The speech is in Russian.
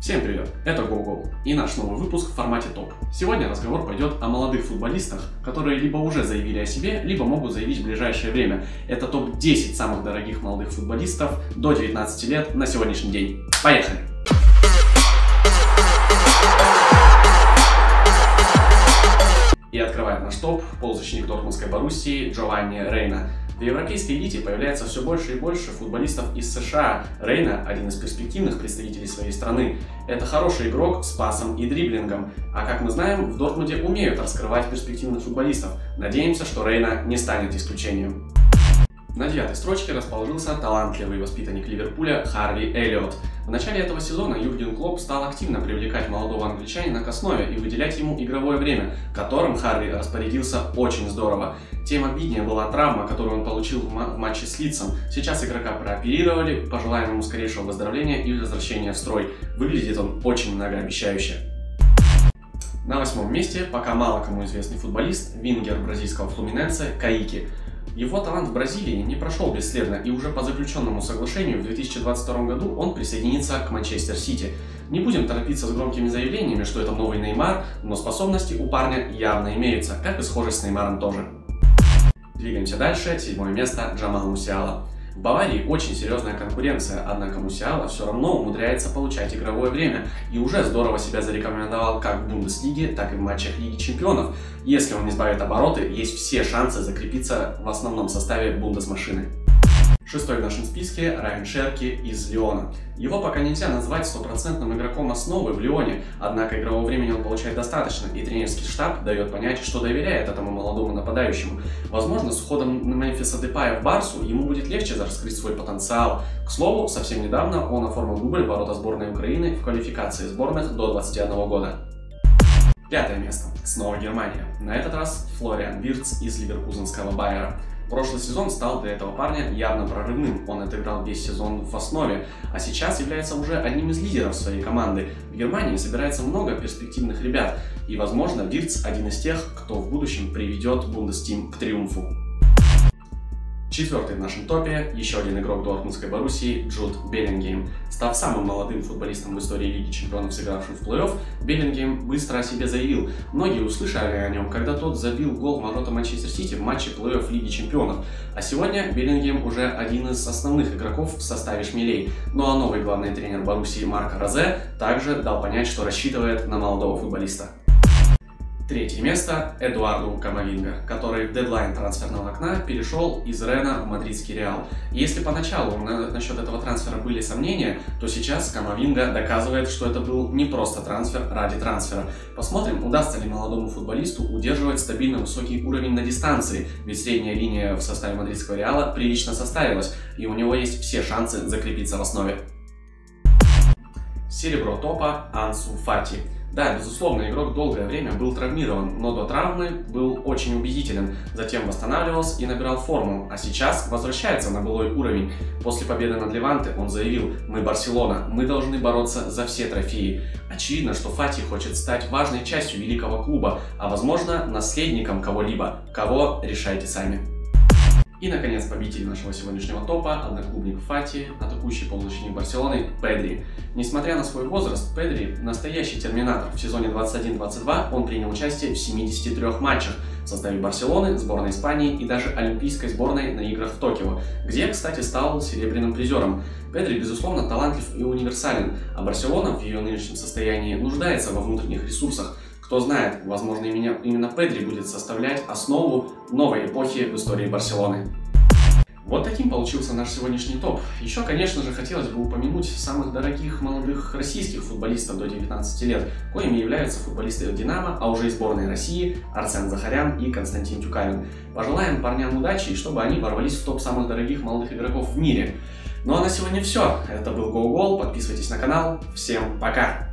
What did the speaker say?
Всем привет, это GoGo и наш новый выпуск в формате ТОП. Сегодня разговор пойдет о молодых футболистах, которые либо уже заявили о себе, либо могут заявить в ближайшее время. Это топ-10 самых дорогих молодых футболистов до 19 лет на сегодняшний день. Поехали! И открывает наш топ полузащитник Дортмундской Боруссии Джованни Рейна. В европейской элите появляется все больше и больше футболистов из США. Рейна – один из перспективных представителей своей страны. Это хороший игрок с пасом и дриблингом. А как мы знаем, в Дортмунде умеют раскрывать перспективных футболистов. Надеемся, что Рейна не станет исключением. На девятой строчке расположился талантливый воспитанник Ливерпуля Харви Эллиот. В начале этого сезона Юрген Клоп стал активно привлекать молодого англичанина к основе и выделять ему игровое время, которым Харви распорядился очень здорово. Тем обиднее была травма, которую он получил в, матче с Лицом. Сейчас игрока прооперировали, пожелаем ему скорейшего выздоровления и возвращения в строй. Выглядит он очень многообещающе. На восьмом месте пока мало кому известный футболист, вингер бразильского Флуминенсе Каики. Его талант в Бразилии не прошел бесследно, и уже по заключенному соглашению в 2022 году он присоединится к Манчестер Сити. Не будем торопиться с громкими заявлениями, что это новый Неймар, но способности у парня явно имеются, как и схожесть с Неймаром тоже. Двигаемся дальше. Седьмое место Джамал Мусиала. Баварии очень серьезная конкуренция, однако Мусиала все равно умудряется получать игровое время и уже здорово себя зарекомендовал как в Бундеслиге, так и в матчах Лиги Чемпионов. Если он не сбавит обороты, есть все шансы закрепиться в основном составе Бундесмашины. Шестой в нашем списке Райан Шерки из Лиона. Его пока нельзя назвать стопроцентным игроком основы в Лионе, однако игрового времени он получает достаточно, и тренерский штаб дает понять, что доверяет этому молодому нападающему. Возможно, с уходом Мемфиса Депая в Барсу ему будет легче раскрыть свой потенциал. К слову, совсем недавно он оформил дубль ворота сборной Украины в квалификации сборных до 21 года. Пятое место. Снова Германия. На этот раз Флориан Вирц из ливеркузенского Байера. Прошлый сезон стал для этого парня явно прорывным. Он отыграл весь сезон в основе, а сейчас является уже одним из лидеров своей команды. В Германии собирается много перспективных ребят, и, возможно, Вирц один из тех, кто в будущем приведет Бундестим к триумфу. Четвертый в нашем топе еще один игрок Дортмундской Боруссии Джуд Беллингем. Став самым молодым футболистом в истории Лиги Чемпионов, сыгравшим в плей-офф, Беллингем быстро о себе заявил. Многие услышали о нем, когда тот забил гол в ворота Манчестер Сити в матче плей-офф Лиги Чемпионов. А сегодня Беллингем уже один из основных игроков в составе шмелей. Ну а новый главный тренер Боруссии Марко Розе также дал понять, что рассчитывает на молодого футболиста. Третье место – Эдуарду Камовинга, который в дедлайн трансферного окна перешел из Рена в мадридский Реал. Если поначалу на, насчет этого трансфера были сомнения, то сейчас Камовинга доказывает, что это был не просто трансфер ради трансфера. Посмотрим, удастся ли молодому футболисту удерживать стабильно высокий уровень на дистанции, ведь средняя линия в составе мадридского Реала прилично составилась, и у него есть все шансы закрепиться в основе. Серебро топа Ансу Фати – да, безусловно, игрок долгое время был травмирован, но до травмы был очень убедителен. Затем восстанавливался и набирал форму, а сейчас возвращается на былой уровень. После победы над Леванте он заявил «Мы Барселона, мы должны бороться за все трофеи». Очевидно, что Фати хочет стать важной частью великого клуба, а возможно наследником кого-либо. Кого решайте сами. И, наконец, победитель нашего сегодняшнего топа, одноклубник Фати, атакующий полузащитник Барселоны Педри. Несмотря на свой возраст, Педри – настоящий терминатор. В сезоне 21-22 он принял участие в 73 матчах в составе Барселоны, сборной Испании и даже олимпийской сборной на играх в Токио, где, кстати, стал серебряным призером. Педри, безусловно, талантлив и универсален, а Барселона в ее нынешнем состоянии нуждается во внутренних ресурсах, кто знает, возможно, именно Педри будет составлять основу новой эпохи в истории Барселоны. Вот таким получился наш сегодняшний топ. Еще, конечно же, хотелось бы упомянуть самых дорогих молодых российских футболистов до 19 лет, коими являются футболисты Динамо, а уже и сборной России Арсен Захарян и Константин Тюкавин. Пожелаем парням удачи, чтобы они ворвались в топ самых дорогих молодых игроков в мире. Ну а на сегодня все. Это был GoGol. Подписывайтесь на канал. Всем пока!